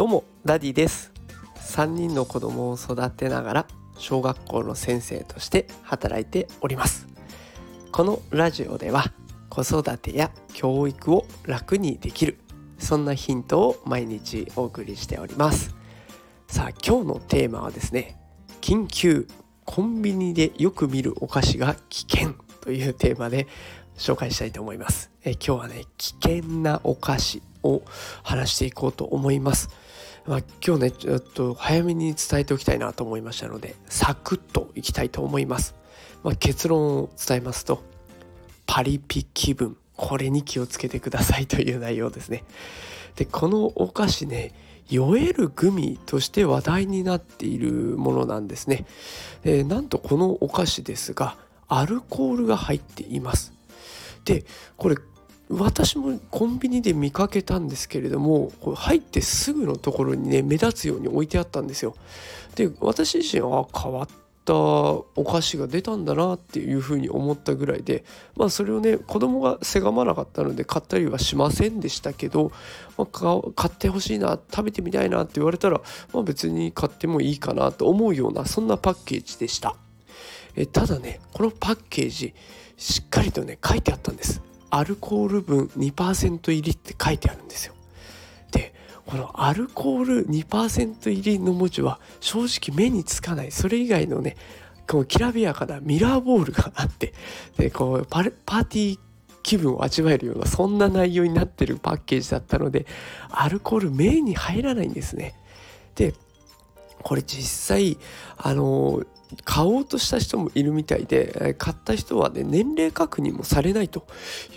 どうもダディです。3人の子供を育てながら小学校の先生として働いております。このラジオでは子育てや教育を楽にできるそんなヒントを毎日お送りしております。さあ今日のテーマはですね緊急コンビニでよく見るお菓子が危険というテーマで紹介したいと思います。え今日はね危険なお菓子。を話していこうと思います。まあ、今日ねちょっと早めに伝えておきたいなと思いましたのでサクッといきたいと思います。まあ、結論を伝えますとパリピ気分これに気をつけてくださいという内容ですね。でこのお菓子ね酔えるグミとして話題になっているものなんですね。でなんとこのお菓子ですがアルコールが入っています。でこれ私もコンビニで見かけたんですけれどもこれ入ってすぐのところにね目立つように置いてあったんですよ。で私自身は変わったお菓子が出たんだなっていうふうに思ったぐらいでまあそれをね子供がせがまなかったので買ったりはしませんでしたけど、まあ、買ってほしいな食べてみたいなって言われたら、まあ、別に買ってもいいかなと思うようなそんなパッケージでした。えただねこのパッケージしっかりとね書いてあったんです。アルコール分2%入りって書いてあるんですよ。でこのアルコール2%入りの文字は正直目につかないそれ以外のねこうきらびやかなミラーボールがあってでこうパパーティー気分を味わえるようなそんな内容になってるパッケージだったのでアルコール目に入らないんですね。でこれ実際あの買おうとした人もいるみたいで買った人はね年齢確認もされないと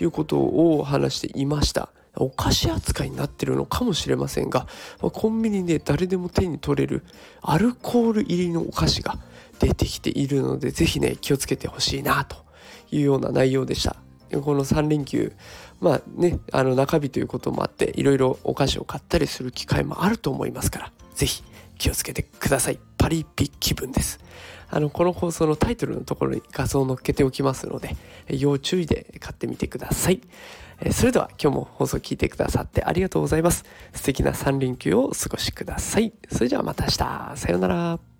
いうことを話していました。お菓子扱いになってるのかもしれませんがコンビニで誰でも手に取れるアルコール入りのお菓子が出てきているので是非ね気をつけてほしいなというような内容でした。この3連休まあねあの中日ということもあっていろいろお菓子を買ったりする機会もあると思いますから是非気をつけてください。パリピ気分です。あのこの放送のタイトルのところに画像を載っけておきますので要注意で買ってみてください。それでは今日も放送聞いてくださってありがとうございます。素敵な3連休をお過ごしください。それではまた明日。さようなら。